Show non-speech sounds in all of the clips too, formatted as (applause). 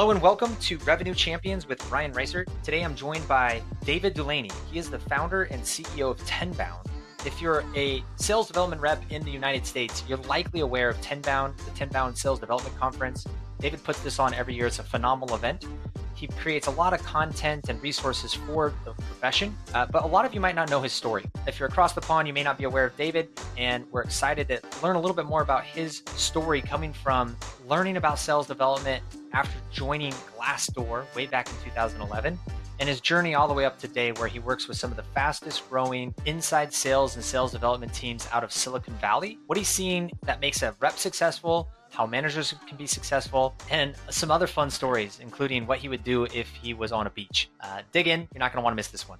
Hello and welcome to Revenue Champions with Ryan Reisert. Today I'm joined by David Dulany. He is the founder and CEO of Tenbound. If you're a sales development rep in the United States, you're likely aware of Tenbound, the Tenbound Sales Development Conference. David puts this on every year. It's a phenomenal event. He creates a lot of content and resources for the profession, uh, but a lot of you might not know his story. If you're across the pond, you may not be aware of David, and we're excited to learn a little bit more about his story coming from learning about sales development after joining Glassdoor way back in 2011 and his journey all the way up to today, where he works with some of the fastest growing inside sales and sales development teams out of Silicon Valley. What he's seen that makes a rep successful, how managers can be successful, and some other fun stories, including what he would do if he was on a beach. Uh, dig in, you're not going to want to miss this one.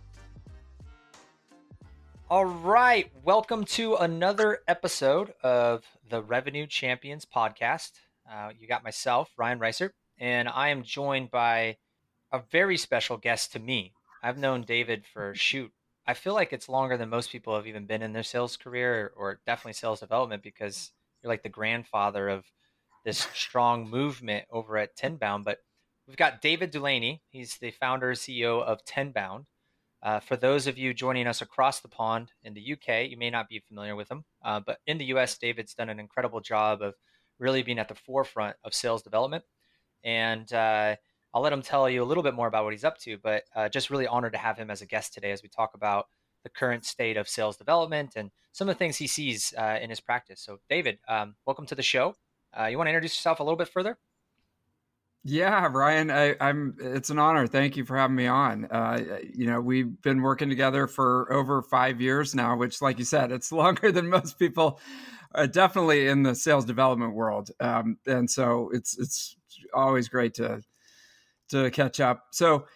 All right, welcome to another episode of the Revenue Champions podcast. Uh, you got myself, Ryan Reisert, and I am joined by a very special guest to me. I've known David for (laughs) shoot. I feel like it's longer than most people have even been in their sales career or definitely sales development because you're like the grandfather of this strong movement over at Tenbound. But we've got David Dulany. He's the founder CEO of Tenbound. Uh, for those of you joining us across the pond in the UK, you may not be familiar with him, uh, but in the US, David's done an incredible job of really being at the forefront of sales development. And uh, I'll let him tell you a little bit more about what he's up to, but uh, just really honored to have him as a guest today as we talk about the current state of sales development and some of the things he sees uh, in his practice. So, David, um, welcome to the show. Uh, you want to introduce yourself a little bit further? Yeah, Ryan, I, am It's an honor. Thank you for having me on. Uh, you know, we've been working together for over five years now, which, like you said, it's (laughs) longer than most people. Uh, definitely in the sales development world, um, and so it's it's always great to to catch up. So,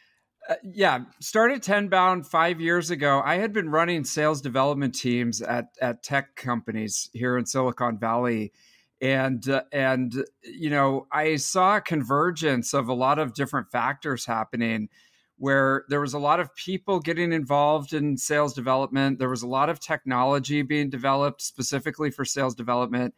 uh, yeah, started Tenbound five years ago. I had been running sales development teams at at tech companies here in Silicon Valley and uh, and you know i saw a convergence of a lot of different factors happening where there was a lot of people getting involved in sales development there was a lot of technology being developed specifically for sales development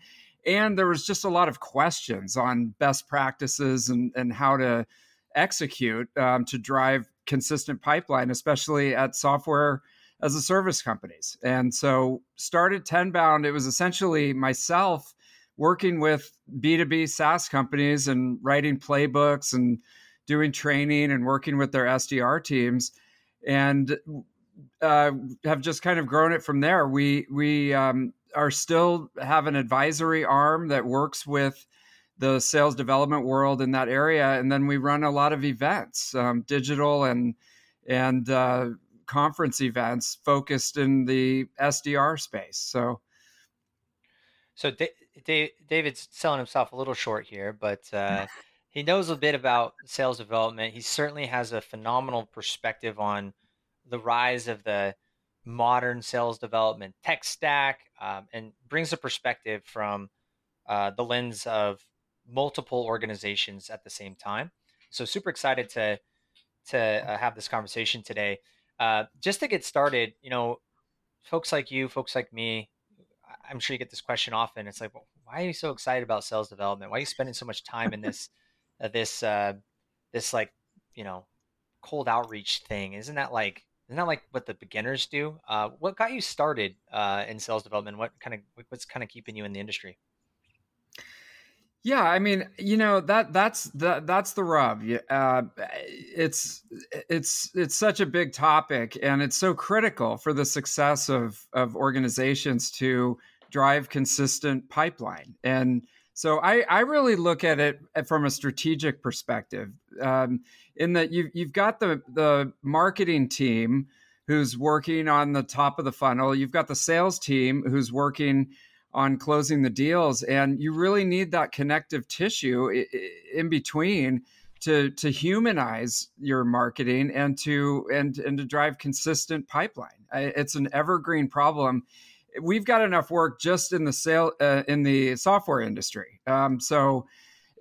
and there was just a lot of questions on best practices and, and how to execute um, to drive consistent pipeline especially at software as a service companies and so started Tenbound it was essentially myself working with B2B SaaS companies and writing playbooks and doing training and working with their SDR teams and uh, have just kind of grown it from there. We we um, are still have an advisory arm that works with the sales development world in that area, and then we run a lot of events, um, digital and and uh, conference events focused in the SDR space. So, so David's selling himself a little short here, but uh, (laughs) he knows a bit about sales development. He certainly has a phenomenal perspective on the rise of the modern sales development tech stack um, and brings a perspective from uh, the lens of multiple organizations at the same time. So super excited to to uh, have this conversation today. Uh, just to get started, you know, folks like you, folks like me, I'm sure you get this question often. It's like, well, why are you so excited about sales development? Why are you spending so much time in this, uh, this, uh, this like, you know, cold outreach thing? Isn't that like, isn't that like what the beginners do? Uh, what got you started uh, in sales development? What kind of, what's kind of keeping you in the industry? Yeah, I mean, you know that that's the that's the rub. Uh, it's it's it's such a big topic, and it's so critical for the success of of organizations to drive consistent pipeline. And so I, I really look at it from a strategic perspective, um, in that you've, you've got the, the marketing team who's working on the top of the funnel, you've got the sales team who's working on closing the deals, and you really need that connective tissue in between to to humanize your marketing and to and and to drive consistent pipeline. It's an evergreen problem we've got enough work just in the sale uh, in the software industry. Um, so,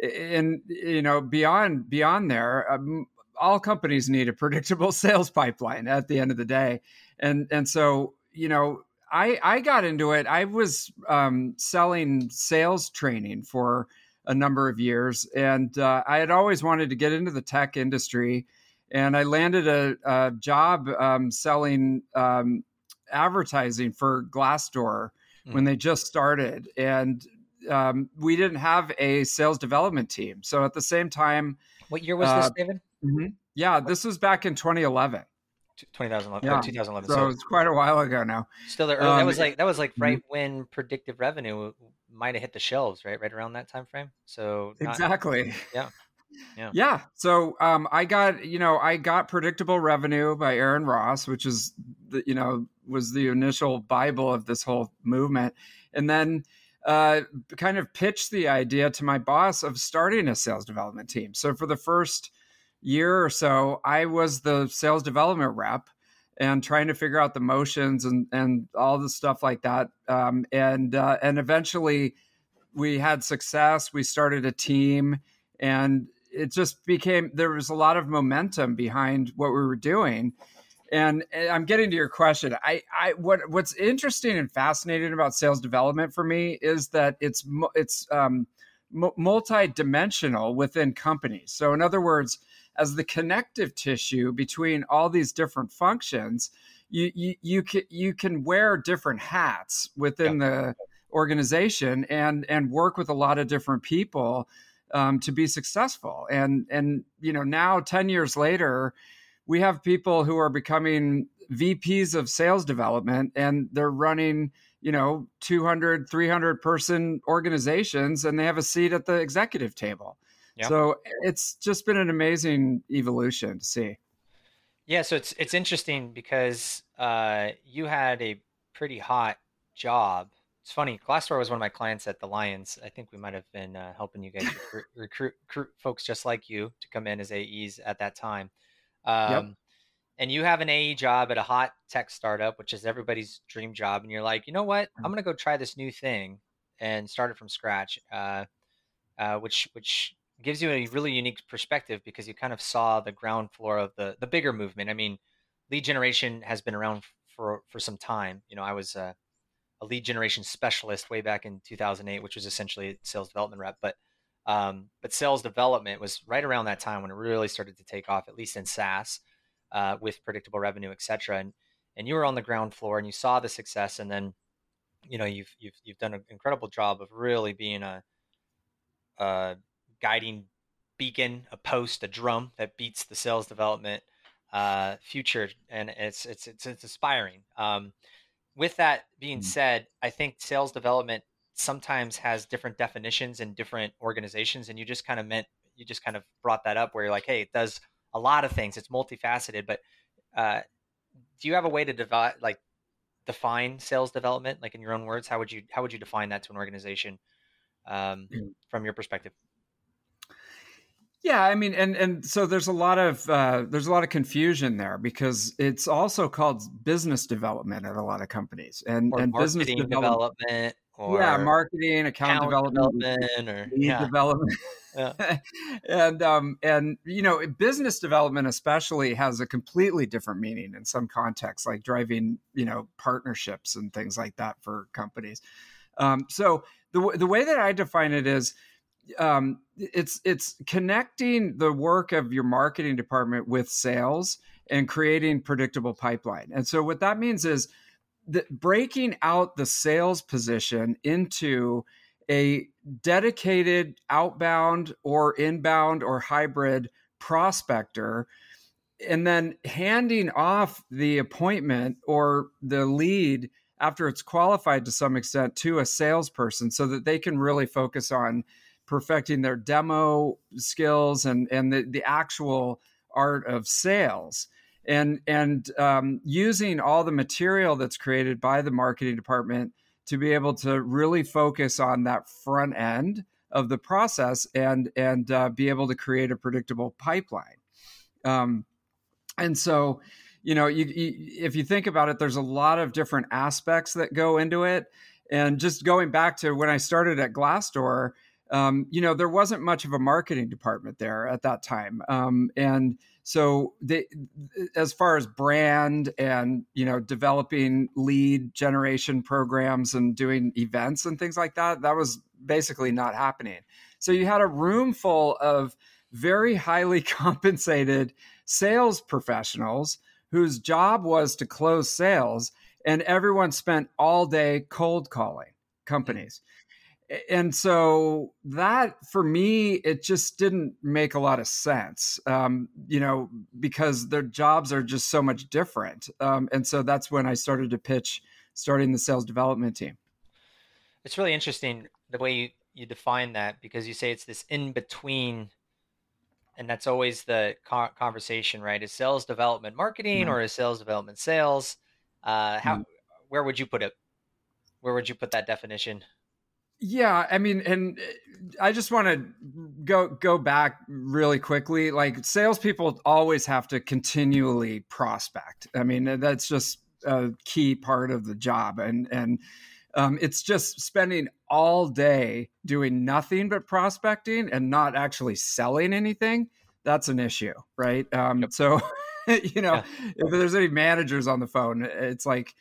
in you know beyond beyond there, um, all companies need a predictable (laughs) sales pipeline at the end of the day, and and so you know. I, I got into it. I was um, selling sales training for a number of years, and uh, I had always wanted to get into the tech industry, and I landed a, a job um, selling um, advertising for Glassdoor mm. when they just started, and um, we didn't have a sales development team. So at the same time, what year was uh, this, David? Mm-hmm. Yeah, this was back in 2011. 2011, yeah. 2011. So, so, it's quite a while ago now. Still, there, um, that was like that was like right mm-hmm. when predictive revenue might have hit the shelves, right? Right around that time frame. So not, exactly. Yeah. Yeah. Yeah. So um, I got, you know, I got Predictable Revenue by Aaron Ross, which is, the, you know, was the initial Bible of this whole movement. And then uh, kind of pitched the idea to my boss of starting a sales development team. So for the first year or so, I was the sales development rep and trying to figure out the motions and and all the stuff like that. Um, and uh, and eventually, we had success. We started a team, and it just became there was a lot of momentum behind what we were doing. And I'm getting to your question. I, I, what, what's interesting and fascinating about sales development for me is that it's, it's um, multi-dimensional within companies. So, in other words, as the connective tissue between all these different functions, you you you can you can wear different hats within yeah. the organization and and work with a lot of different people um, to be successful. And and you know now ten years later, we have people who are becoming VPs of sales development and they're running you know 200 300 person organizations and they have a seat at the executive table yeah. So it's just been an amazing evolution to see. Yeah, so it's it's interesting because uh, you had a pretty hot job. It's funny. Glassdoor was one of my clients at the Lions. I think we might have been uh, helping you guys recruit, (laughs) recruit, recruit, folks just like you to come in as AEs at that time. Um, yep. And you have an AE job at a hot tech startup, which is everybody's dream job. And you're like, you know what? I'm mm. going to go try this new thing and start it from scratch. Uh, uh, which which gives you a really unique perspective because you kind of saw the ground floor of the the bigger movement. I mean, lead generation has been around for for some time. You know, I was a, a lead generation specialist way back in 2008, which was essentially a sales development rep. But um, but sales development was right around that time when it really started to take off, at least in SaaS, uh, with predictable revenue, et cetera. And and you were on the ground floor and you saw the success, and then you know you've you've you've done an incredible job of really being a, a guiding beacon, a post, a drum that beats the sales development uh, future, and it's it's it's, it's inspiring. Um, with that being mm-hmm. said, I think sales development sometimes has different definitions in different organizations, and you just kind of meant you just kind of brought that up where you're like, hey, it does a lot of things. It's multifaceted, but uh, do you have a way to divide like define sales development, like in your own words? How would you how would you define that to an organization um, mm. from your perspective? Yeah, I mean, and and so there's a lot of uh, there's a lot of confusion there because it's also called business development at a lot of companies and or and business development, development or yeah, marketing, account, account development, development, or yeah. development, yeah. (laughs) and um and you know business development especially has a completely different meaning in some contexts, like driving you know partnerships and things like that for companies. Um, so the the way that I define it is um, it's it's connecting the work of your marketing department with sales and creating predictable pipeline. And so what that means is that breaking out the sales position into a dedicated outbound or inbound or hybrid prospector and then handing off the appointment or the lead after it's qualified to some extent to a salesperson so that they can really focus on perfecting their demo skills and and the, the actual art of sales. And and um, using all the material that's created by the marketing department to be able to really focus on that front end of the process and and uh, be able to create a predictable pipeline. Um, and so you know you, you, if you think about it there's a lot of different aspects that go into it. And just going back to when i started at glassdoor um, you know, there wasn't much of a marketing department there at that time. Um, and so they, as far as brand and, you know, developing lead generation programs and doing events and things like that, that was basically not happening. So you had a room full of very highly (laughs) compensated sales professionals whose job was to close sales, and everyone spent all day cold calling companies. And so that for me, it just didn't make a lot of sense, um, you know, because their jobs are just so much different. Um, and so that's when I started to pitch starting the sales development team. It's really interesting the way you, you define that because you say it's this in between and that's always the conversation right is sales development marketing mm-hmm. or is sales development sales uh, how mm-hmm. where would you put it where would you put that definition yeah i mean and uh, i just want to go go back really quickly like salespeople always have to continually prospect i mean that's just a key part of the job and and um, it's just spending all day doing nothing but prospecting and not actually selling anything. That's an issue, right? Um, yep. So, (laughs) you know, yeah. if there's any managers on the phone, it's like,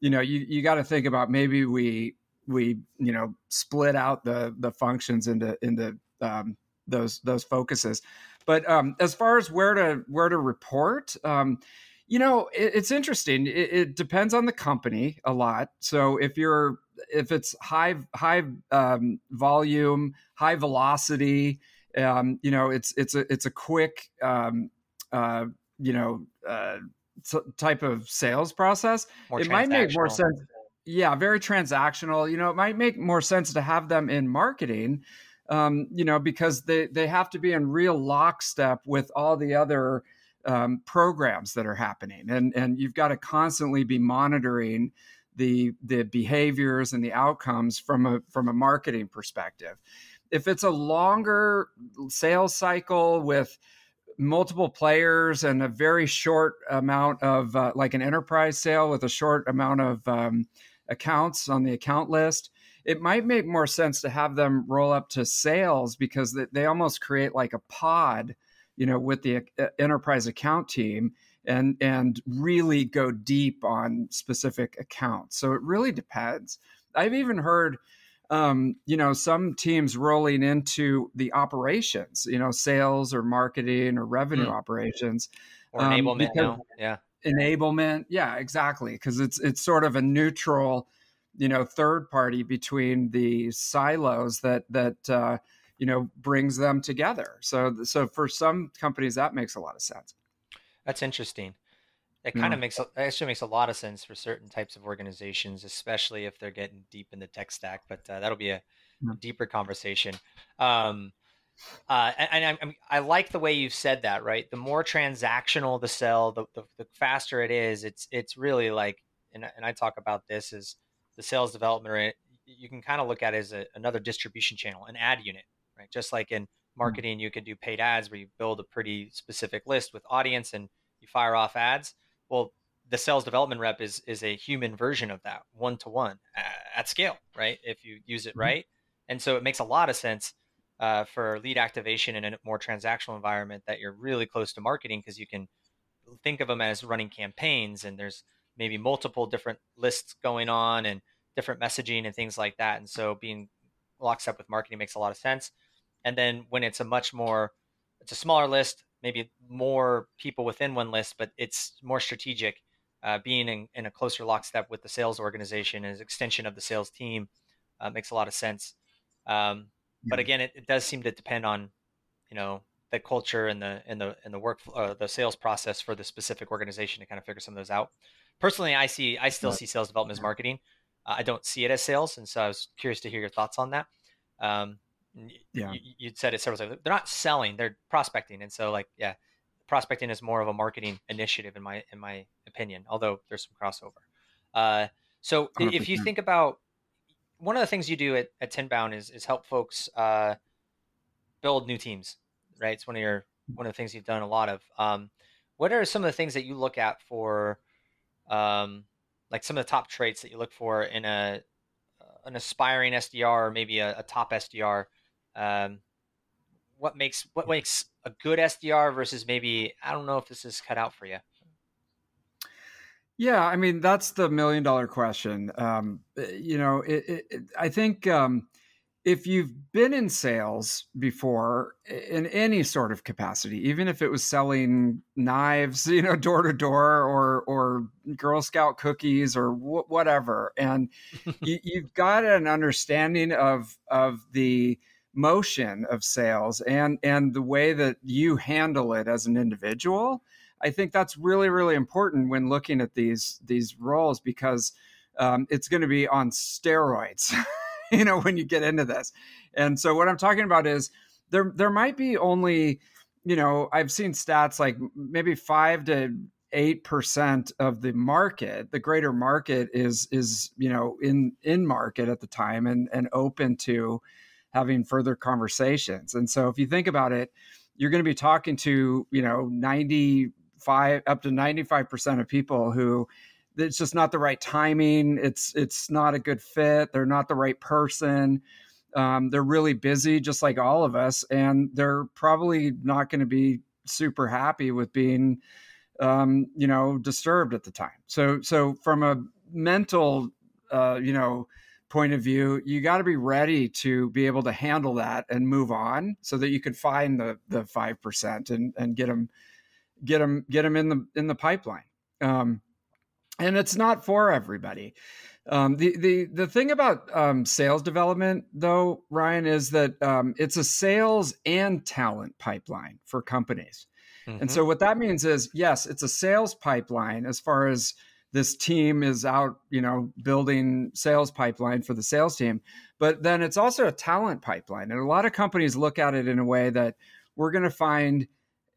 you know, you, you got to think about maybe we we you know split out the the functions into into um, those those focuses. But um, as far as where to where to report, um, you know, it, it's interesting. It, it, depends on the company a lot. So if you're if it's high high um, volume, high velocity, um, you know, it's it's a it's a quick um, uh, you know uh, type of sales process. More it might make more sense. Yeah, very transactional. You know, it might make more sense to have them in marketing. Um, you know, because they they have to be in real lockstep with all the other um, programs that are happening, and and you've got to constantly be monitoring the the behaviors and the outcomes from a from a marketing perspective. If it's a longer sales cycle with multiple players and a very short amount of uh, like an enterprise sale with a short amount of um, accounts on the account list it might make more sense to have them roll up to sales because they, almost create like a pod you know, with the uh, enterprise account team and and really go deep on specific accounts. So it really depends. I've even heard um, you know, some teams rolling into the operations, you know, sales or marketing or revenue mm. operations. Or um, enablement. Yeah. Enablement. Yeah, exactly. Because it's it's sort of a neutral, you know, third party between the silos that that uh, you know brings them together. So so for some companies that makes a lot of sense. That's interesting. It kind of makes actually makes a lot of sense for certain types of organizations especially if they're getting deep in the tech stack but uh, that'll be a deeper conversation. Um, uh, and, I, I, like the way you've said that right the more transactional the sell the, the, the faster it is it's it's really like and, and i talk about this as the sales development you can kind of look at it as a, another distribution channel an ad unit right? Just like in hmm. marketing, you can do paid ads where you build a pretty specific list with audience and you fire off ads. Well, the sales development rep is is a human version of that, one to one at scale, right? If you use it mm-hmm. right, and so it makes a lot of sense uh, for lead activation in a more transactional environment that you're really close to marketing because you can think of them as running campaigns and there's maybe multiple different lists going on and different messaging and things like that. And so being locked lockstep with marketing makes a lot of sense. And then when it's a much more, it's a smaller list, maybe more people within one list, but it's more strategic. Uh, being in, in, a closer lockstep with the sales organization as extension of the sales team uh, makes a lot of sense. Um, but again, it, it, does seem to depend on, you know, the culture and the and the and the work uh, the sales process for the specific organization to kind of figure some of those out. Personally, I see I still see sales development as marketing. Uh, I don't see it as sales, and so I was curious to hear your thoughts on that. Um, yeah, you, you said it several times. They're not selling; they're prospecting, and so like yeah, prospecting is more of a marketing initiative in my in my opinion. Although there's some crossover. Uh, so 100%. if you think about one of the things you do at, at Tenbound is is help folks uh, build new teams, right? It's one of your one of the things you've done a lot of. Um, what are some of the things that you look at for, um, like some of the top traits that you look for in a an aspiring SDR or maybe a, a top SDR um, what makes what makes a good SDR versus maybe I don't know if this is cut out for you. Yeah, I mean that's the million dollar question. Um, eh, you know, it, it, I think um, if you've been in sales before in any sort of capacity, even if it was selling knives, (laughs) you know, door to door or or Girl Scout cookies or wh- whatever, and (laughs) you, you've got an understanding of of the motion of sales and and the way that you handle it as an individual, I think that's really really important when looking at these these roles because um, it's going to be on steroids. (laughs) you know, when you get into this. And so what I'm talking about is there there might be only, you know, I've seen stats like maybe five to eight percent of the market, the greater market is is, you know, in in market at the time and and open to having further conversations. And so if you think about it, you're going to be talking to, you know, 95 up to 95% of people who it's just not the right timing. It's it's not a good fit. They're not the right person. Um, they're really busy, just like all of us, and they're probably not going to be super happy with being, um, you know, disturbed at the time. So so from a mental, uh, you know, point of view, you got to be ready to be able to handle that and move on, so that you could find the the five percent and and get them get them get them in the in the pipeline. Um, and it's not for everybody. Um, the the the thing about um, sales development, though, Ryan, is that um, it's a sales and talent pipeline for companies. Mm-hmm. And so what that means is, yes, it's a sales pipeline as far as this team is out, you know, building sales pipeline for the sales team, but then it's also a talent pipeline. And a lot of companies look at it in a way that we're going to find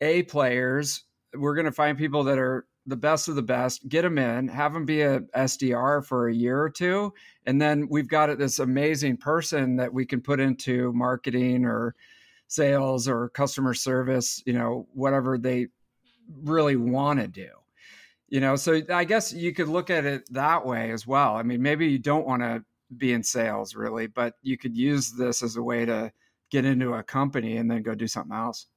A players, we're going to find people that are the best of the best, get them in, have them be a SDR for a year or two, and then we've got this amazing person that we can put into marketing or sales or customer service, you know, whatever they really want to do. You know, so I guess you could look at it that way as well. I mean, maybe you don't want to be in sales really, but you could use this as a way to get into a company and then go do something else.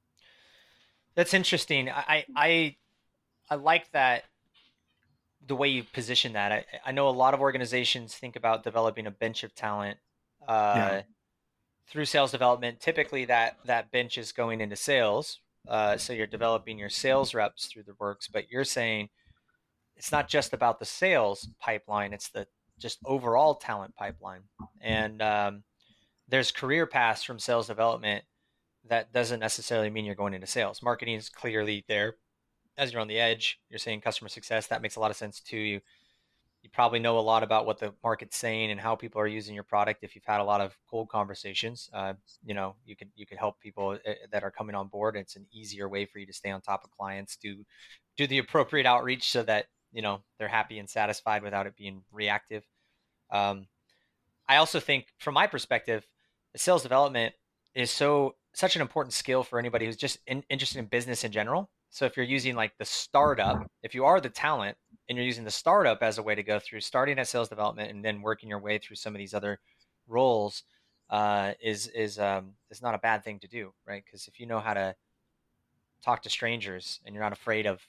That's interesting. I I I like that the way you position that. I, I know a lot of organizations think about developing a bench of talent uh, yeah. through sales development. Typically, that that bench is going into sales. Uh, so you're developing your sales reps through the works, but you're saying it's not just about the sales pipeline; it's the just overall talent pipeline. And um, there's career paths from sales development that doesn't necessarily mean you're going into sales. Marketing is clearly there as you're on the edge, you're saying customer success. That makes a lot of sense too. You you probably know a lot about what the market's saying and how people are using your product. If you've had a lot of cold conversations, uh, you know you could you could help people eh, that are coming on board. It's an easier way for you to stay on top of clients. Do do the appropriate outreach so that you know they're happy and satisfied without it being reactive. Um, I also think, from my perspective, sales development is so such an important skill for anybody who's just in, interested in business in general so if you're using like the startup, if you are the talent and you're using the startup as a way to go through starting at sales development and then working your way through some of these other roles, uh, is is um, is not a bad thing to do, right? Because if you know how to talk to strangers and you're not afraid of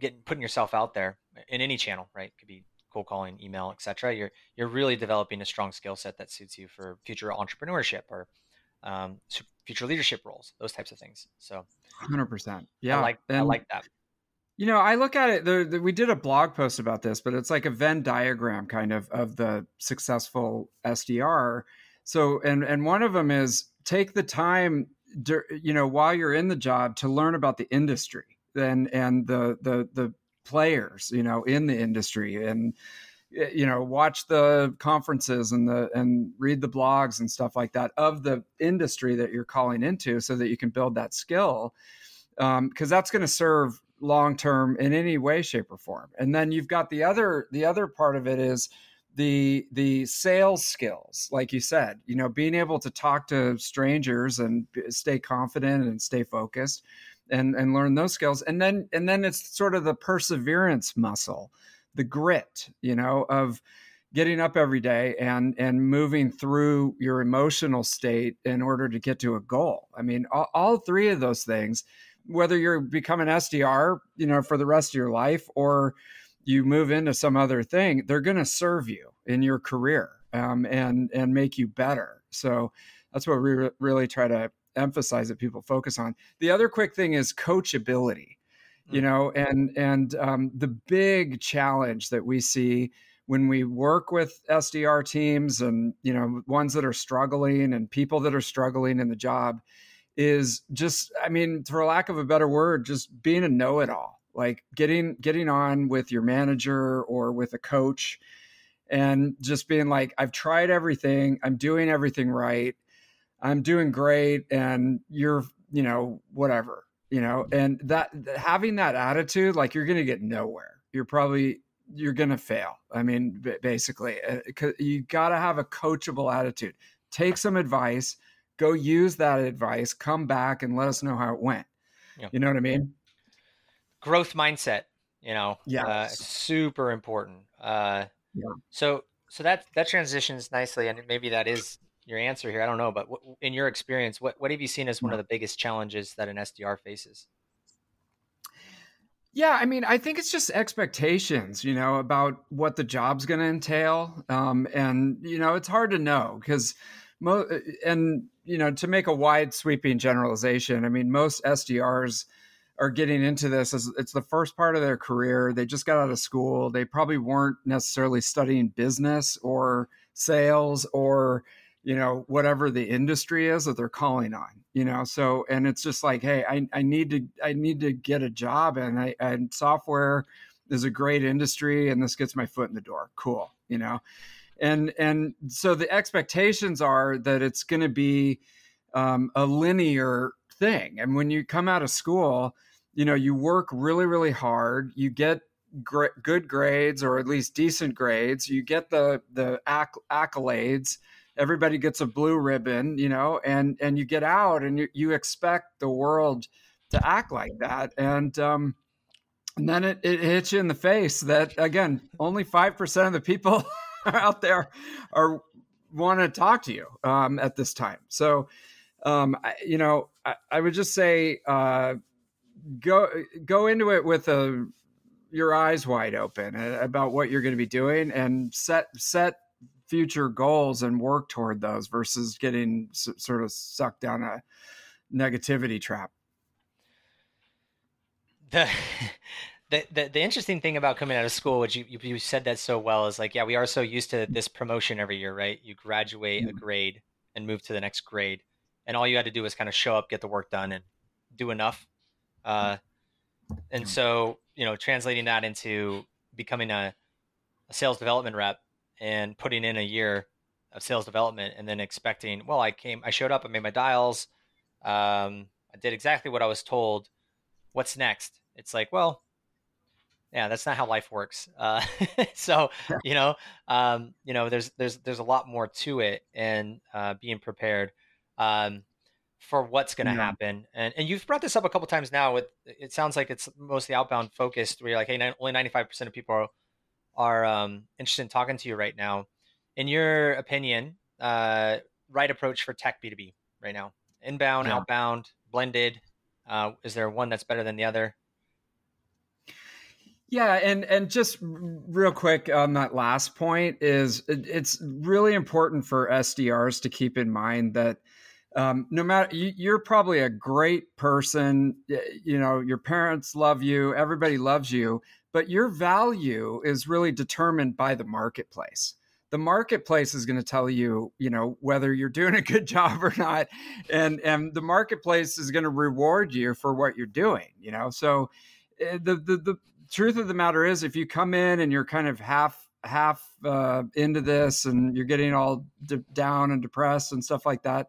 getting putting yourself out there in any channel, right? It could be cold calling, email, etc. You're you're really developing a strong skill set that suits you for future entrepreneurship or um, future leadership roles, those types of things. So, hundred percent, yeah, I like and, I like that. You know, I look at it. The, the, we did a blog post about this, but it's like a Venn diagram kind of of the successful SDR. So, and and one of them is take the time, you know, while you're in the job to learn about the industry and and the the the players, you know, in the industry and you know watch the conferences and the and read the blogs and stuff like that of the industry that you're calling into so that you can build that skill because um, that's going to serve long term in any way shape or form. And then you've got the other the other part of it is the the sales skills like you said you know being able to talk to strangers and stay confident and stay focused and and learn those skills. And then and then it's sort of the perseverance muscle the grit, you know, of getting up every day and and moving through your emotional state in order to get to a goal. I mean, all, all three of those things, whether you're become an SDR, you know, for the rest of your life or you move into some other thing, they're going to serve you in your career um, and and make you better. So that's what we re- really try to emphasize that people focus on. The other quick thing is coachability, you mm. know, and and um, the big challenge that we see when we work with SDR teams and you know ones that are struggling and people that are struggling in the job is just I mean for lack of a better word just being a know-it-all like getting getting on with your manager or with a coach and just being like I've tried everything. I'm doing everything right. I'm doing great and you're, you know, whatever, you know, and that having that attitude, like you're going to get nowhere. You're probably, you're going to fail. I mean, basically, uh, you got to have a coachable attitude. Take some advice, go use that advice, come back and let us know how it went. Yeah. You know what I mean? Growth mindset, you know, yeah, uh, super important. Uh, yeah. So, so that that transitions nicely, and maybe that is your answer here. I don't know, but in your experience, what what have you seen as one of the biggest challenges that an SDR faces? Yeah, I mean, I think it's just expectations, you know, about what the job's going to entail, um, and you know, it's hard to know because, mo- and you know, to make a wide sweeping generalization, I mean, most SDRs are getting into this as it's the first part of their career. They just got out of school. They probably weren't necessarily studying business or sales or you know whatever the industry is that they're calling on you know so and it's just like hey i, I need to i need to get a job and i and software is a great industry and this gets my foot in the door. Cool you know? And and so the expectations are that it's going to be um, a linear thing and when you come out of school you know you work really really hard you get gr- good grades or at least decent grades you get the the acc- accolades everybody gets a blue ribbon, you know, and and you get out and you, you expect the world to act like that. And um and then it, it hits you in the face that again, only five percent of the people (laughs) out there are want to talk to you um, at this time. So, um, I, you know, I, I, would just say uh, go go into it with a your eyes wide open uh, about what you're going to be doing and set set future goals and work toward those versus getting s- sort of sucked down a negativity trap. The, (laughs) the, the, the interesting thing about coming out of school, which you, you, you said that so well, is like, yeah, we are so used to this promotion every year, right? You graduate a mm-hmm. grade and move to the next grade. And all you had to do was kind of show up, get the work done, and do enough. Uh, and so, you know, translating that into becoming a, a sales development rep and putting in a year of sales development and then expecting, well, I came, I showed up, I made my dials, um, I did exactly what I was told. What's next? It's like, well, yeah, that's not how life works. Uh, (laughs) so, you know, um, you know, there's there's there's a lot more to it, and uh, being prepared um, for what's going to yeah. happen. And and you've brought this up a couple times now. With it sounds like it's mostly outbound focused. Where you're like, hey, only 95 percent of people are um, interested in talking to you right now. In your opinion, uh, right approach for tech B2B right now? Inbound, yeah. outbound, blended? Uh, is there one that's better than the other? Yeah, and and just real quick on that last point is it, it's really important for SDRs to keep in mind that um, no matter you, are probably a great person, you know, your parents love you, everybody loves you, but your value is really determined by the marketplace. The marketplace is going to tell you you know whether you're doing a good (laughs) job or not and and the marketplace is going to reward you for what you're doing you know? So eh, the the, the truth of the matter is if you come in and you're kind of half half uh, into this and you're getting all de- down and depressed and stuff like that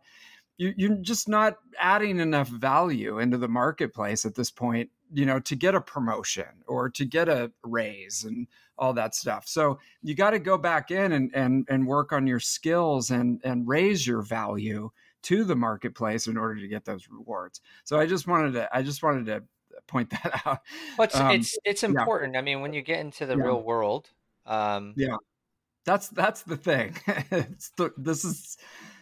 you, you're just not adding enough value into the marketplace at this point you know to get a promotion or to get a raise and all that stuff. So you got to go back in and and and work on your skills and and raise your value to the marketplace in order to get those rewards. So i just wanted to i just wanted to point (laughs) that out. But it's um, it's, it's important. Yeah. i mean when you get into the yeah. real world um yeah. That's that's the thing. (laughs) The, this is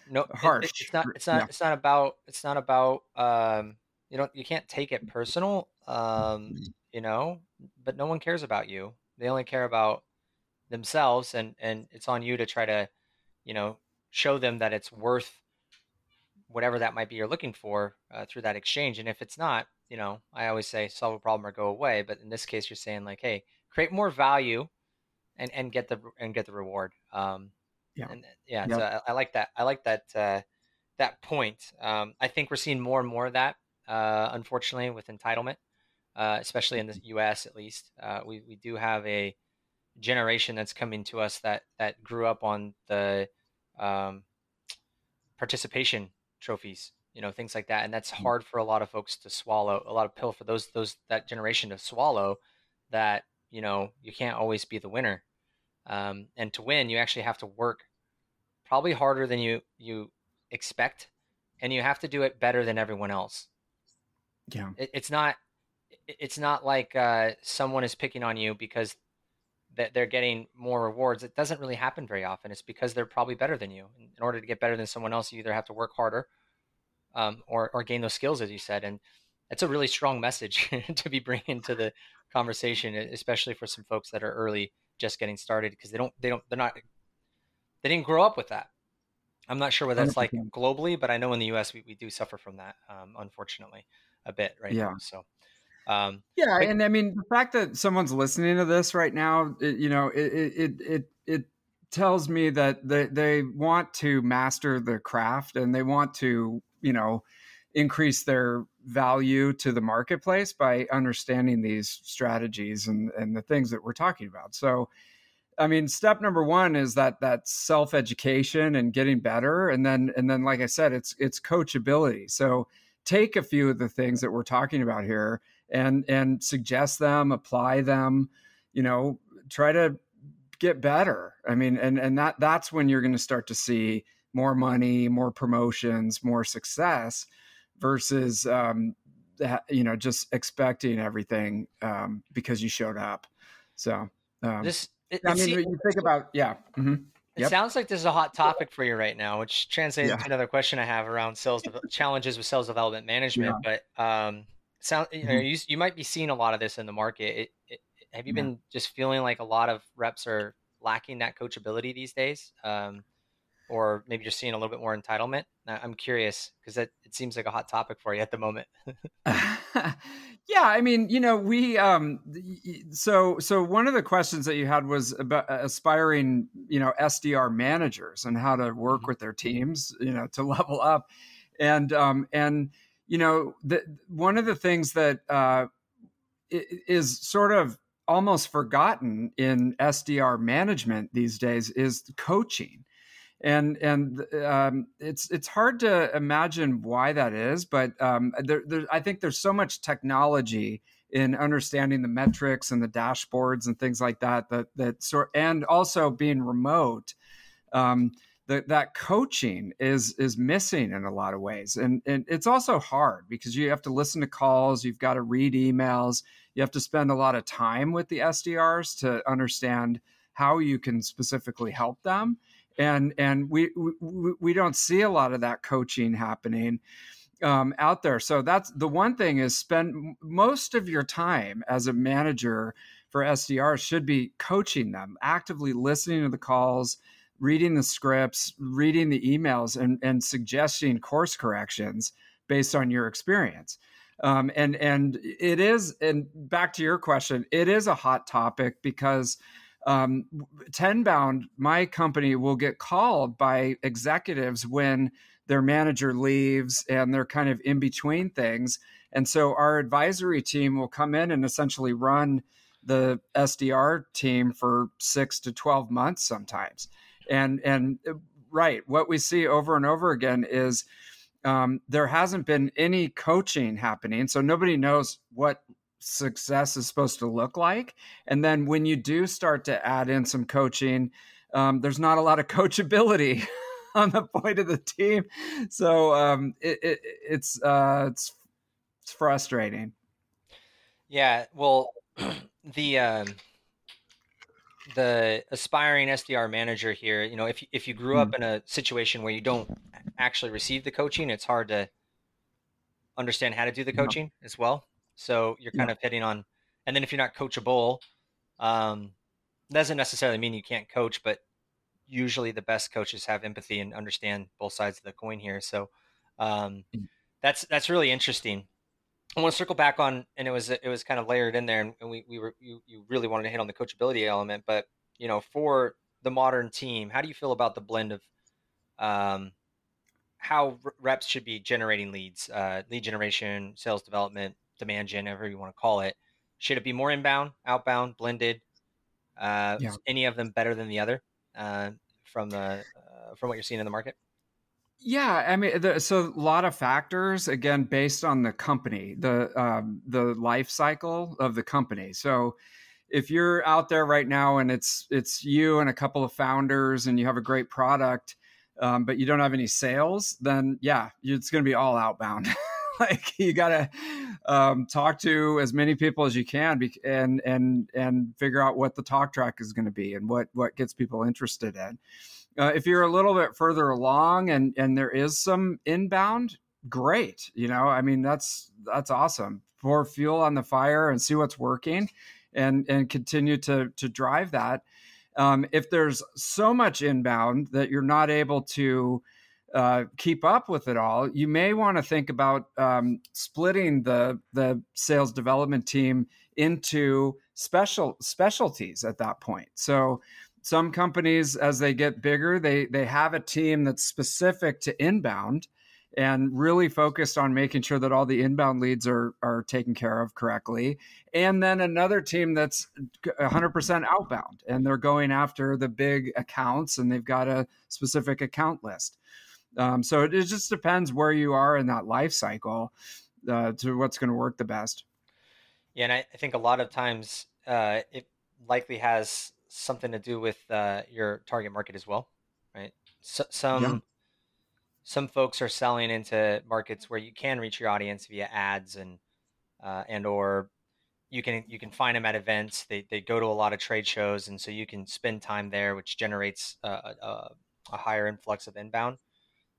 no harsh it, it's not it's not yeah. it's not about it's not about um you don't you can't take it personal um mm. you know but no one cares about you they only care about themselves and and it's on you to try to you know show them that it's worth whatever that might be you're looking for uh, through that exchange. And if it's not, you know, I always say solve a problem or go away. But in this case, you're saying like, hey, create more value and and get the and get the reward. Um, yeah, and yeah. So I, I, like that. I like that uh, that point. Um, I think we're seeing more and more of that, uh, unfortunately, with entitlement, uh, especially in the U.S. At least, uh, we we do have a generation that's coming to us that that grew up on the um, participation trophies, you know, things like that, and that's mm. hard for a lot of folks to swallow. A lot of pill for those those that generation to swallow. That you know you can't always be the winner, um, and to win you actually have to work probably harder than you you expect, and you have to do it better than everyone else. Yeah, it, it's not it's not like uh, someone is picking on you because that they're getting more rewards. It doesn't really happen very often. It's because they're probably better than you. In order to get better than someone else, you either have to work harder um, or, or gain those skills, as you said. And it's a really strong message (laughs) to be bringing to the conversation, especially for some folks that are early, just getting started, because they don't, they don't, they're not, they didn't grow up with that. I'm not sure what that's 100%. like globally, but I know in the U.S. we, we do suffer from that, um, unfortunately, a bit right yeah. now. So um, yeah, but- and I mean the fact that someone's listening to this right now, it, you know, it it it it tells me that they they want to master the craft and they want to, you know, increase their value to the marketplace by understanding these strategies and and the things that we're talking about. So I mean, step number one is that that self education and getting better, and then and then, like I said, it's it's coachability. So take a few of the things that we're talking about here and and suggest them, apply them, you know, try to get better. I mean, and and that that's when you're going to start to see more money, more promotions, more success versus um, that, you know just expecting everything um, because you showed up. So um, this, it, I mean, you think about yeah. Mm-hmm. It yep. sounds like this is a hot topic for you right now, which translates yeah. to another question I have around sales de- challenges with sales development management. Yeah. But um, sound you, know, mm-hmm. you, you might be seeing a lot of this in the market. It, it, have you been just feeling like a lot of reps are lacking that coachability these days, um, or maybe you're seeing a little bit more entitlement? I'm curious because it seems like a hot topic for you at the moment. (laughs) (laughs) yeah, I mean, you know, we um, so so one of the questions that you had was about aspiring, you know, SDR managers and how to work mm-hmm. with their teams, you know, to (laughs) level up, and um, and you know, the, one of the things that uh, is sort of almost forgotten in SDR management these days is coaching. And and um, it's it's hard to imagine why that is, but um, there, there, I think there's so much technology in understanding the metrics and the dashboards and things like that that that sort and also being remote um, that that coaching is is missing in a lot of ways. And and it's also hard because you have to listen to calls you've got to read emails you have to spend a lot of time with the SDRs to understand how you can specifically help them and and we we, we don't see a lot of that coaching happening um, out there so that's the one thing is spend most of your time as a manager for SDR should be coaching them actively listening to the calls reading the scripts, reading the emails, and, and suggesting course corrections based on your experience. Um, and and it is, and back to your question, it is a hot topic because um, Tenbound my company, will get called by executives when their manager leaves and they're kind of in between things. And so our advisory team will come in and essentially run the SDR team for six to 12 months sometimes and and uh, right what we see over and over again is um, there hasn't been any coaching happening so nobody knows what success is supposed to look like and then when you do start to add in some coaching um, there's not a lot of (laughs) coachability (laughs) on the point of the team so um, it, it, it's uh, it's it's frustrating yeah well (clears throat) the um the aspiring SDR manager here, you know, if if you grew up hmm. in a situation where you don't actually receive the coaching, it's hard to understand how to do the coaching as well. So you're kind of hitting on, and then if you're not coachable, um, doesn't necessarily mean you can't coach, but usually the best coaches have empathy and understand both sides of the coin here. So um, mm. that's that's really interesting. I want to circle back on, and it was it was kind of layered in there, and, and we we were you, you really wanted to hit on the coachability element, but you know for the modern team, how do you feel about the blend of um, how reps should be generating leads, uh, lead generation, sales development, demand gen, however you want to call it? Should it be more inbound, outbound, blended? Uh, yeah. Any of them better than the other uh, from the uh, from what you're seeing in the market? Yeah, I mean, the, so a lot of factors again based on the company, the um, the life cycle of the company. So if you're out there right now and it's it's you and a couple of founders and you have a great product, um, but you don't have any sales, then yeah, it's going to be all outbound. (laughs) (laughs) like you got to um, talk to as many people as you can be, and and and figure out what the talk track is going to be and what what gets people interested in. Uh, if you're a little bit further along and and there is some inbound, great. You know, I mean that's that's awesome. Pour fuel on the fire and see what's working, and and continue to to drive that. Um, if there's so much inbound that you're not able to uh, keep up with it all, you may want to think about um, splitting the the sales development team into special specialties at that point. So some companies as they get bigger they they have a team that's specific to inbound and really focused on making sure that all the inbound leads are are taken care of correctly and then another team that's 100% outbound and they're going after the big accounts and they've got a specific account list um, so it, it, just depends where you are in that life cycle uh, to what's going to work the best yeah and I, I think a lot of times uh, it likely has something to do with uh, your target market as well, right? So, some yeah. some folks are selling into markets where you can reach your audience via ads and uh, and or you can you can find them at events. They they go to a lot of trade shows, and so you can spend time there, which generates a, a, a higher influx of inbound.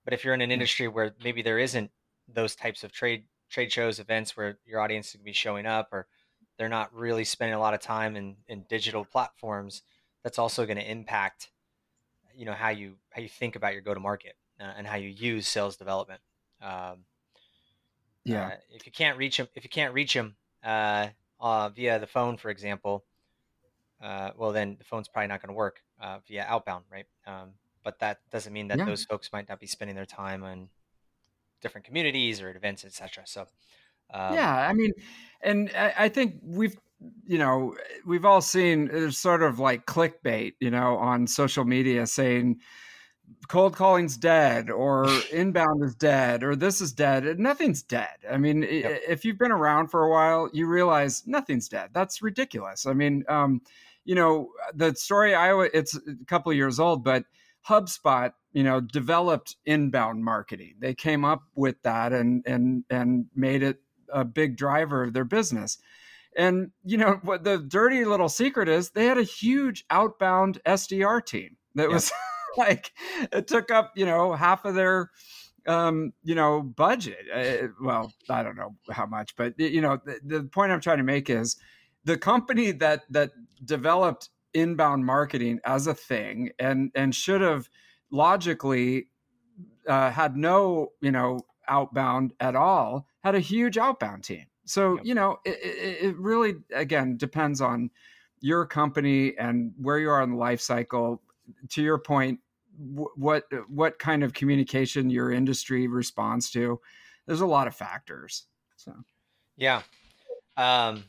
But if you're in an industry where maybe there isn't those types of trade trade shows, events where your audience is going to be showing up, or they're not really spending a lot of time in, in digital platforms, that's also going to impact, you know, how you how you think about your go to market uh, and how you use sales development. Um, yeah. Uh, if you can't reach them, if you can't reach them uh, uh, via the phone, for example, uh, well, then the phone's probably not going to work uh, via outbound, right? Um, but that doesn't mean that yeah. those folks might not be spending their time on different communities or events, etc. So, um, yeah, I mean, and I, I think we've you know we've all seen there's sort of like clickbait you know on social media saying cold calling's dead or (laughs) inbound is dead or this is dead nothing's dead i mean yep. if you've been around for a while you realize nothing's dead that's ridiculous i mean um, you know the story i it's a couple years old but hubspot you know developed inbound marketing they came up with that and and and made it a big driver of their business. And you know what the dirty little secret is? They had a huge outbound SDR team that yeah. was (laughs) like it took up you know half of their um you know budget. Uh, well, I don't know how much, but you know the, the point I'm trying to make is the company that that developed inbound marketing as a thing and and should have logically uh, had no you know outbound at all had a huge outbound team. So, yep. you know, it, it, really, again, depends on your company and where you are in the life cycle. To your point, what what kind of communication your industry responds to. There's a lot of factors. So, yeah. Um,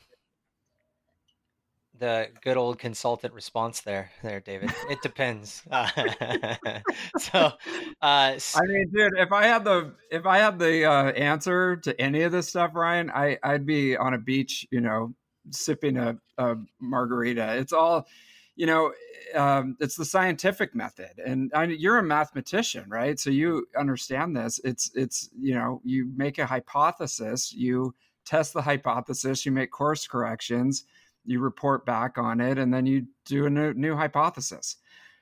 the good old consultant response there, there, David. It depends. Uh, (laughs) so, uh, I mean, dude, if I had the if I had the uh, answer to any of this stuff, Ryan, I I'd be on a beach, you know, sipping a, a margarita. It's all, you know, um, it's the scientific method, and I, you're a mathematician, right? So you understand this. It's it's you know, you make a hypothesis, you test the hypothesis, you make course corrections you report back on it, and then you do a new, new hypothesis.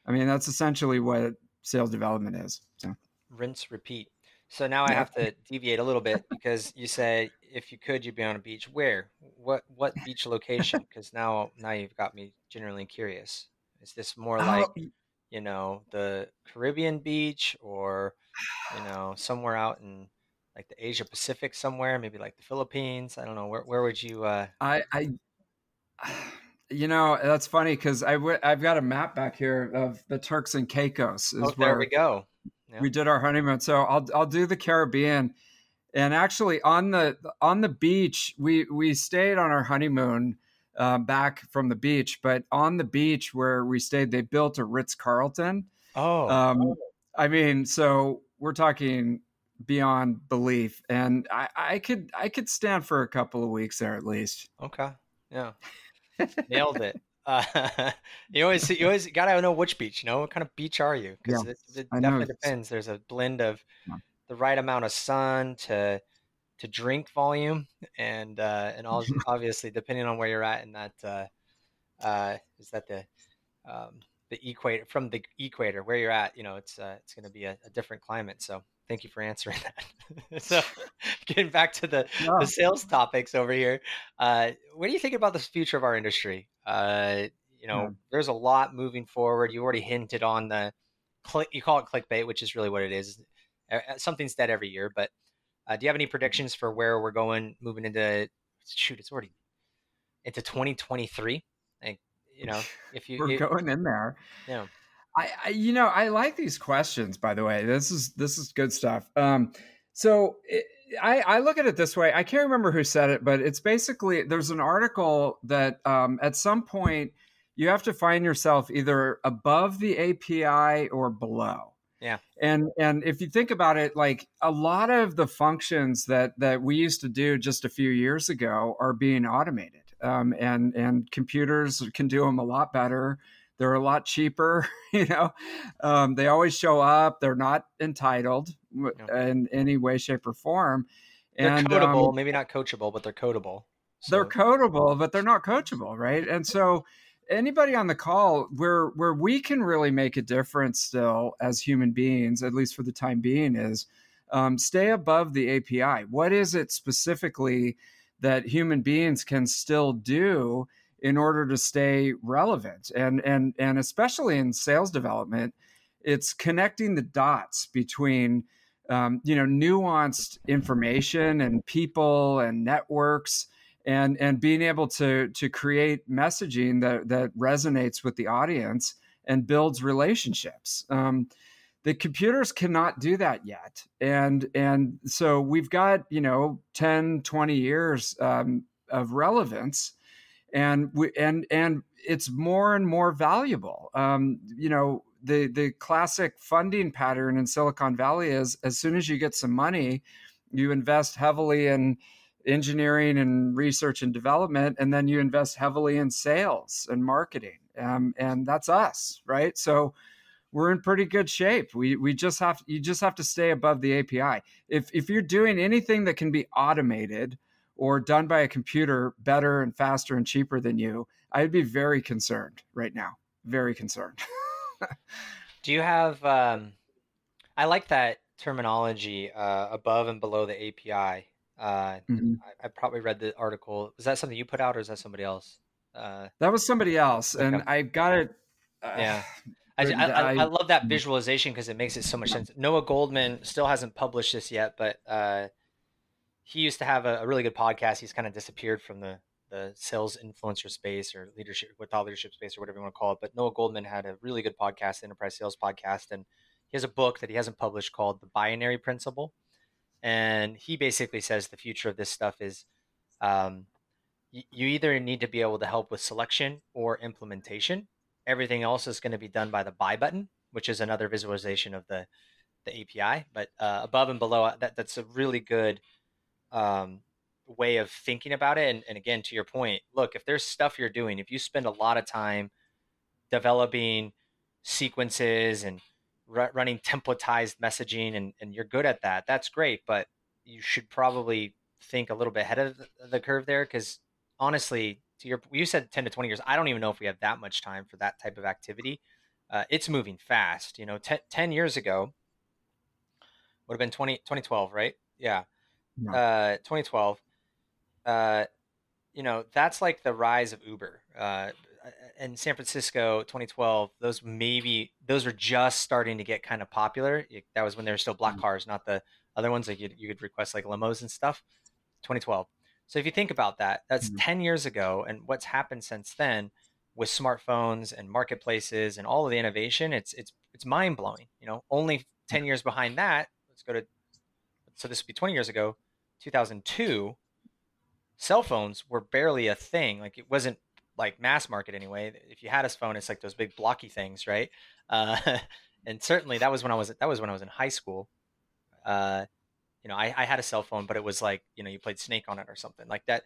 I mean, that's essentially what sales development is. So. Rinse, repeat. So now I have to deviate a little bit because you say if you could, you'd be on a beach. Where? What? What beach location? Because now, now you've got me genuinely curious. Is this more like? you know, the Caribbean beach or, you know, somewhere out in like the Asia Pacific somewhere, maybe like the Philippines. I don't know. Where, where would you, uh, I, I, you know, that's funny because I w- I've got a map back here of the Turks and Caicos. oh, there we go. Yeah. We did our honeymoon. So I'll, I'll do the Caribbean and actually on the, on the beach, we, we stayed on our honeymoon uh, back from the beach, but on the beach where we stayed, they built a Ritz Carlton. Oh, um, I mean, so we're talking beyond belief, and I, I could I could stand for a couple of weeks there at least. Okay, yeah, nailed it. Uh, (laughs) you always you always gotta know which beach. You know what kind of beach are you? Because yeah, it, it definitely depends. There's a blend of yeah. the right amount of sun to to drink volume, and uh, and also (laughs) obviously depending on where you're at And that uh, uh, is that the um, the equator from the equator where you're at. You know, it's uh, it's going to be a, a, different climate. So thank you for answering that. (laughs) so (laughs) getting back to the yeah. the sales topics over here, uh, what do you think about the future of our industry? Uh, you know, yeah. there's a lot moving forward. You already hinted on the click. You call it clickbait, which is really what it is. Something's dead every year, but uh, do you have any predictions for where we're going moving into? Shoot, it's already into 2023. Like, you know, (laughs) if you we're going in there. Yeah. I, I, you know, I like these questions. By the way, this is this is good stuff. Um, so it, I, I look at it this way. I can't remember who said it, but it's basically there's an article that um, at some point you have to find yourself either above the API or below. Yeah. And and if you think about it, like a lot of the functions that that we used to do just a few years ago are being automated. Um, and and computers can do them a lot better. They're a lot cheaper, (laughs) you know. Um, they always show up. They're not entitled yeah. in any way, shape, or form. They're codable, um, maybe not coachable, but they're codable. So. They're codable, but they're not coachable, right? And so anybody on the call where where we can really make a difference still as human beings, at least for the time being, is um, stay above the API. What is it specifically that human beings can still do in order to stay relevant? And and and especially in sales development, it's connecting the dots between um, you know nuanced information and people and networks and and being able to to create messaging that that resonates with the audience and builds relationships. Um, the computers cannot do that yet. And and so we've got you know 10 20 years um, of relevance and we and and it's more and more valuable um, you know the the classic funding pattern in silicon valley is as soon as you get some money you invest heavily in engineering and research and development, and then you invest heavily in sales and marketing. Um, and that's us, right? So we're in pretty good shape. We we just have you just have to stay above the API. If if you're doing anything that can be automated or done by a computer better and faster and cheaper than you, I'd be very concerned right now. Very concerned. (laughs) Do you have? Um, I like that terminology, uh, above and below the API. Uh, mm-hmm. I, I, probably read the article. Was that something you put out, or is that somebody else? Uh, that was somebody else, and okay. I got it. Uh, yeah, (laughs) I, I, I, love that mm-hmm. visualization because it makes it so much sense. Noah Goldman still hasn't published this yet, but uh, he used to have a, a, really good podcast. He's kind of disappeared from the the sales influencer space or leadership with thought leadership space or whatever you want to call it. But Noah Goldman had a really good podcast, enterprise sales podcast, and he has a book that he hasn't published called The Binary Principle and he basically says the future of this stuff is um, y- you either need to be able to help with selection or implementation everything else is going to be done by the buy button which is another visualization of the the api but uh, above and below uh, that that's a really good um, way of thinking about it and, and again to your point look if there's stuff you're doing if you spend a lot of time developing sequences and running templatized messaging and, and you're good at that, that's great. But you should probably think a little bit ahead of the curve there because honestly, to your you said 10 to 20 years. I don't even know if we have that much time for that type of activity. Uh, it's moving fast. You know, 10, 10, years ago would have been 20, 2012, right? Yeah. Uh, 2012. Uh, you know, that's like the rise of Uber. Uh, in San Francisco, 2012, those maybe those were just starting to get kind of popular. That was when there were still black mm. cars, not the other ones like you, you could request like limos and stuff. 2012. So if you think about that, that's mm-hmm. 10 years ago, and what's happened since then with smartphones and marketplaces and all of the innovation, it's it's it's mind blowing. You know, only 10 years behind that. Let's go to so this would be 20 years ago, 2002. Cell phones were barely a thing. Like it wasn't like mass market anyway. If you had a phone, it's like those big blocky things, right? Uh, (laughs) and certainly that was when I was that was when I was in high school. Uh, you know, I, I had a cell phone, but it was like you know you played Snake on it or something like that.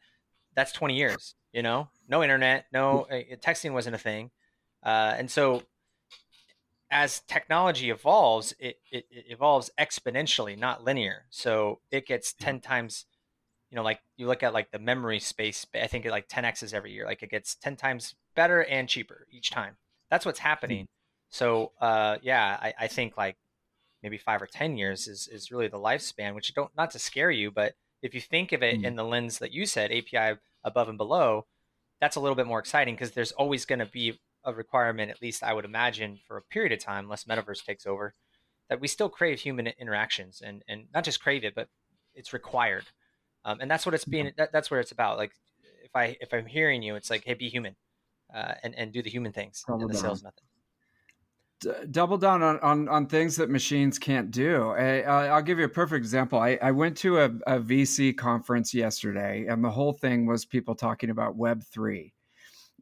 That's 20 years. You know, no internet, no uh, texting wasn't a thing, uh, and so as technology evolves, it, it, it, evolves exponentially, not linear. So it gets 10 times you know, like you look at like the memory space, I think it like 10x's every year. Like it gets 10 times better and cheaper each time. That's what's happening. Mm-hmm. So uh, yeah, I, I think like maybe five or 10 years is, is really the lifespan, which don't, not to scare you, but if you think of it mm-hmm. in the lens that you said, API above and below, that's a little bit more exciting because there's always going to be a requirement, at least I would imagine, for a period of time, unless metaverse takes over, that we still crave human interactions and, and not just crave it, but it's required um, and that's what it's being. That, that's where it's about. Like if I if I'm hearing you, it's like, hey, be human, uh, and and do the human things Double in the down. sales method. D- double down on, on on things that machines can't do. I, will give you a perfect example. I, I went to a, a VC conference yesterday, and the whole thing was people talking about Web three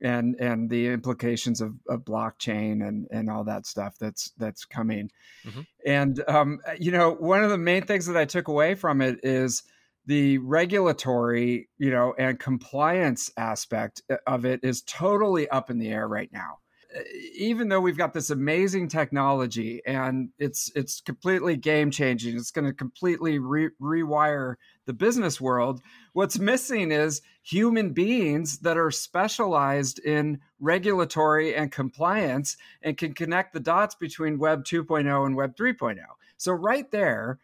and and the implications of, of blockchain and and all that stuff that's that's coming mm-hmm. and um, you know one of the main things that i took away from it is the regulatory, you know, and compliance aspect uh, of it is totally up in the air right now. Uh, even though we've got this amazing technology and it's it's completely game changing, it's going to completely re- rewire the business world. What's missing is human beings that are specialized in regulatory and compliance and can connect the dots between Web 2.0 and Web 3.0. So right there,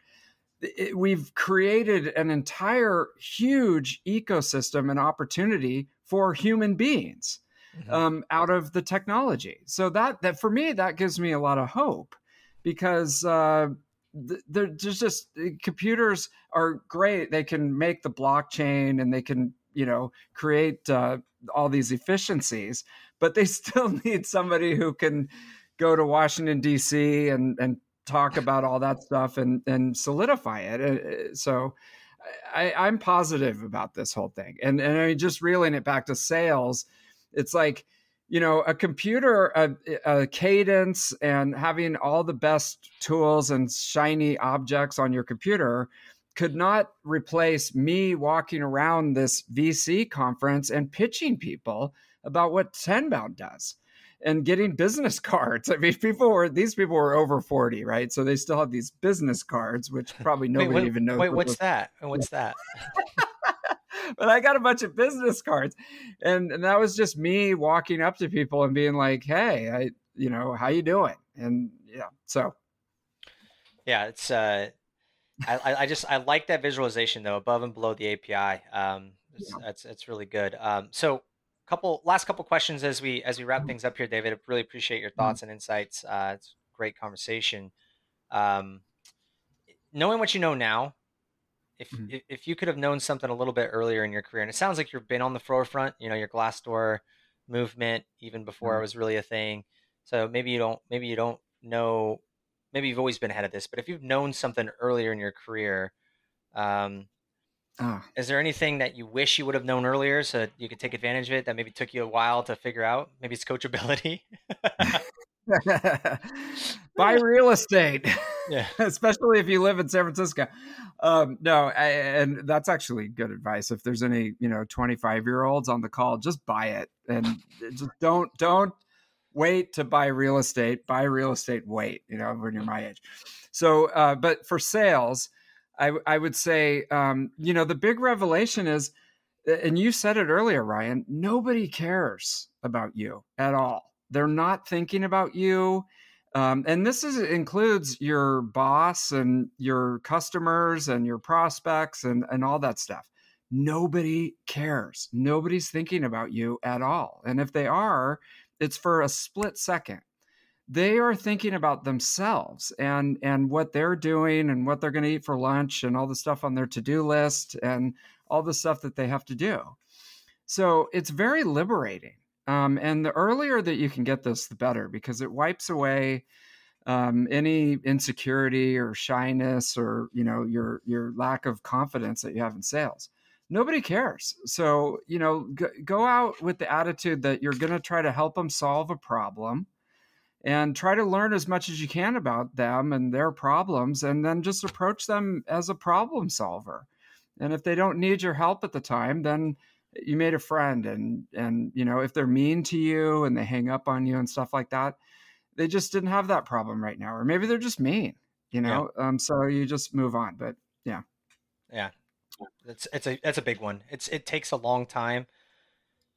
it, we've created an entire huge ecosystem and opportunity for human beings mm-hmm. um, out of the technology. So that that for me that gives me a lot of hope because uh, there's just uh, computers are great. They can make the blockchain and they can you know create uh, all these efficiencies, but they (laughs) still need somebody who can go to Washington D.C. and and talk about all that stuff and and solidify it. Uh, so I, I'm positive about this whole thing. And and I mean, just reeling it back to sales, it's like you know a computer a, a, cadence and having all the best tools and shiny objects on your computer could not replace me walking around this vc conference and pitching people about what tenbound does and getting business (laughs) cards. I mean, people were these people were over forty, right? So they still have these business cards, which probably nobody wait, even knows. Wait, what's that? And (laughs) what's that? but I got a bunch of business cards, and, and that was just me walking up to people and being like, "Hey, I, you know, how you doing?" And yeah, so yeah, it's. uh I, I just I like that visualization though above and below the API. Um, it's, yeah. that's it's really good. Um, so couple last couple questions as we as we wrap things up here, David. I really appreciate your mm-hmm. thoughts and insights. Uh, it's a great conversation. Um, knowing what you know now, if mm-hmm. if you could have known something a little bit earlier in your career, and it sounds like you've been on the forefront, you know, your Glassdoor movement even before mm-hmm. it was really a thing. So maybe you don't maybe you don't know maybe you've always been ahead of this, but if you've known something earlier in your career, um, Oh. Is there anything that you wish you would have known earlier so you could take advantage of it that maybe took you a while to figure out? Maybe it's coachability. (laughs) Buy real estate, yeah. (laughs) especially if you live in San Francisco. Um, no, I, and that's actually good advice. If there's any, you know, 25 year olds on the call, just buy it and just don't don't wait to buy real estate. Buy real estate. Wait, you know, when you're my age. So, uh, but for sales I, I would say, um, you know, the big revelation is, and you said it earlier, Ryan, nobody cares about you at all. They're not thinking about you. Um, and this is, includes your boss and your customers and your prospects and, and all that stuff. nobody cares. Nobody's thinking about you at all. And if they are, it's for a split second. They are thinking about themselves and and what they're doing and what they're going to eat for lunch and all the stuff on their to-do list and all the stuff that they have to do. So it's very liberating. Um, and the earlier that you can get this, the better, because it wipes away um, any insecurity or shyness or you know your your lack of confidence that you have in sales nobody cares so you know go, go out with the attitude that you're going to try to help them solve a problem and try to learn as much as you can about them and their problems and then just approach them as a problem solver and if they don't need your help at the time then you made a friend and and you know if they're mean to you and they hang up on you and stuff like that they just didn't have that problem right now, or maybe they're just mean, you know. Yeah. Um, so you just move on. But yeah, yeah, it's it's a that's a big one. It's it takes a long time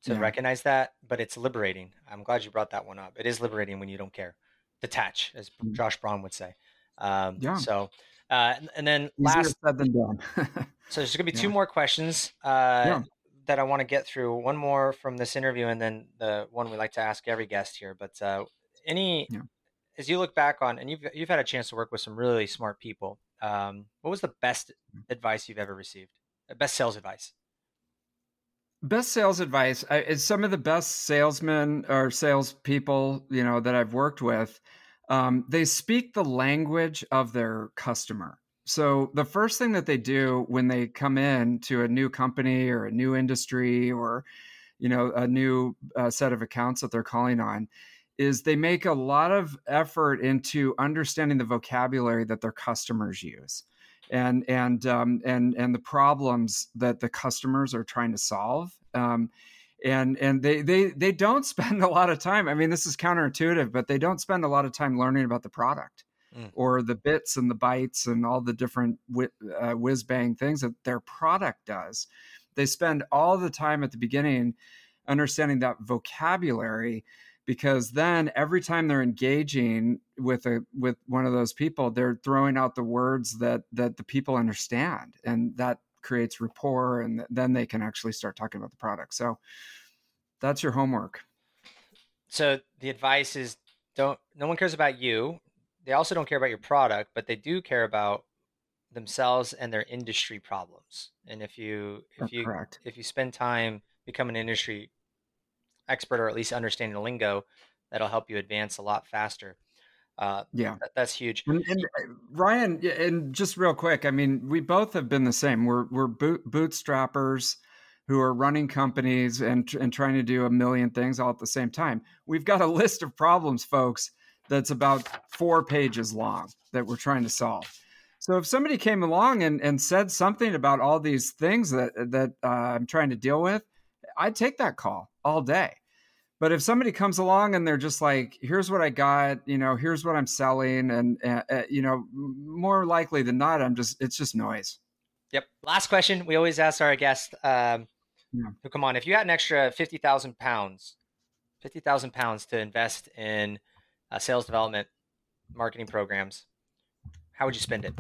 to yeah. recognize that, but it's liberating. I'm glad you brought that one up. It is liberating when you don't care, detach, as mm. Josh Braun would say. Um, yeah. So, uh, and then Easier last said than done. (laughs) so there's gonna be two more questions. Uh, yeah that I want to get through. One more from this interview, and then the one we like to ask every guest here. But uh, any yeah. as you look back on and you've you've had a chance to work with some really smart people um, what was the best advice you've ever received? Uh, best sales advice? Best sales advice I, some of the best salesmen or salespeople you know that i've worked with um, they speak the language of their customer. So the first thing that they do when they come in to a new company or a new industry or you know a new uh, set of accounts that they're calling on is they make a lot of effort into understanding the vocabulary that their customers use and and um, and and the problems that the customers are trying to solve um, and and they they they don't (laughs) spend a lot of time i mean this is counterintuitive but they don't spend a lot of time learning about the product mm. or the bits and the bytes and all the different uh, whiz bang things that their product does they spend all the time at the beginning understanding that vocabulary because then every time they're engaging with a with one of those people they're throwing out the words that that the people understand and that creates rapport and then they can actually start talking about the product. So that's your homework. So the advice is don't no one cares about you. They also don't care about your product but they do care about themselves and their industry problems. And if you if that's you correct. if you spend time becoming an industry expert or at least understanding the lingo that'll help you advance a lot faster. Uh, yeah, that, that's huge. And, and, uh, Ryan, and just real quick, I mean, we both have been the same. We're we're boot, bootstrappers who are running companies and and trying to do a million things all at the same time. We've got a list of problems, folks, that's about four pages long that we're trying to solve. So if somebody came along and, and said something about all these things that that uh, I'm trying to deal with, I'd take that call all day. But if somebody comes along and they're just like, "Here's what I got," you know, "Here's what I'm selling," and uh, uh, you know, more likely than not, I'm just it's just noise. Yep. Last question we always ask our guests um, yeah. who come on: if you had an extra fifty thousand pounds, fifty thousand pounds to invest in uh, sales development, marketing programs, how would you spend it?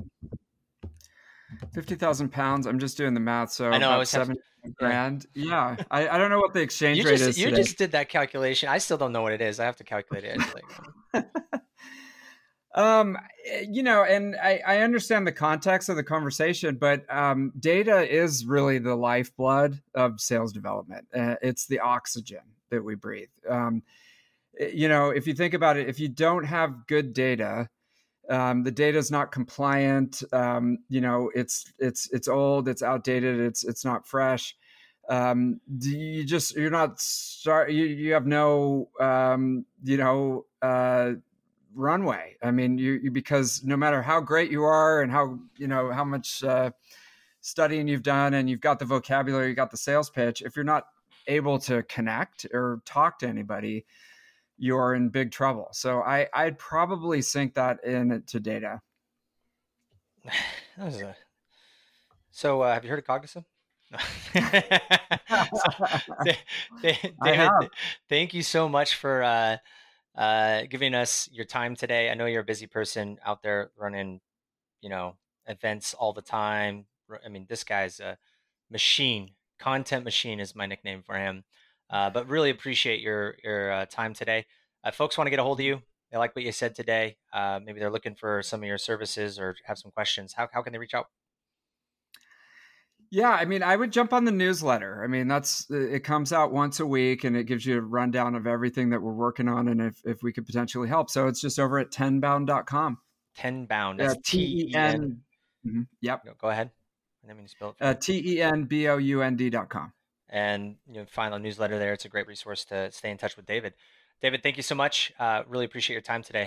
Fifty thousand pounds. I'm just doing the math. So I know about seven grand. Yeah, I, I don't know what the (laughs) exchange you rate just, is. You today. just did that calculation. I still don't know what it is. I have to calculate it. (laughs) um, you know, and I, I understand the context of the conversation, but um, data is really the lifeblood of sales development. Uh, it's the oxygen that we breathe. Um, eh, you know, if you think about it, if you don't have good data, um, the data is not compliant. Um, you know, it's it's it's old, it's outdated, it's it's not fresh. Um, you just you're not start. You you have no um, you know uh, runway. I mean, you, you because no matter how great you are and how you know how much uh, studying you've done and you've got the vocabulary, you got the sales pitch. If you're not able to connect or talk to anybody, you're in big trouble. So I, I'd probably sync that in to data. (sighs) a... So uh, have you heard of Cognism? (laughs) (laughs) David, thank you so much for uh, uh, giving us your time today. I know you're a busy person out there running, you know, events all the time. I mean, this guy's a machine. Content machine is my nickname for him. Uh, but really appreciate your your uh, time today. Uh, folks want to get a hold of you. They like what you said today. Uh, maybe they're looking for some of your services or have some questions. How how can they reach out? Yeah, I mean, I would jump on the newsletter. I mean, that's it comes out once a week and it gives you a rundown of everything that we're working on and if, if we could potentially help. So it's just over at tenbound.com. Tenbound. That's T E N. Mm-hmm, yep. Go ahead. I didn't mean to spell it. Uh, T E N B O U N D.com. And you know, find the newsletter there. It's a great resource to stay in touch with David. David, thank you so much. Uh, really appreciate your time today.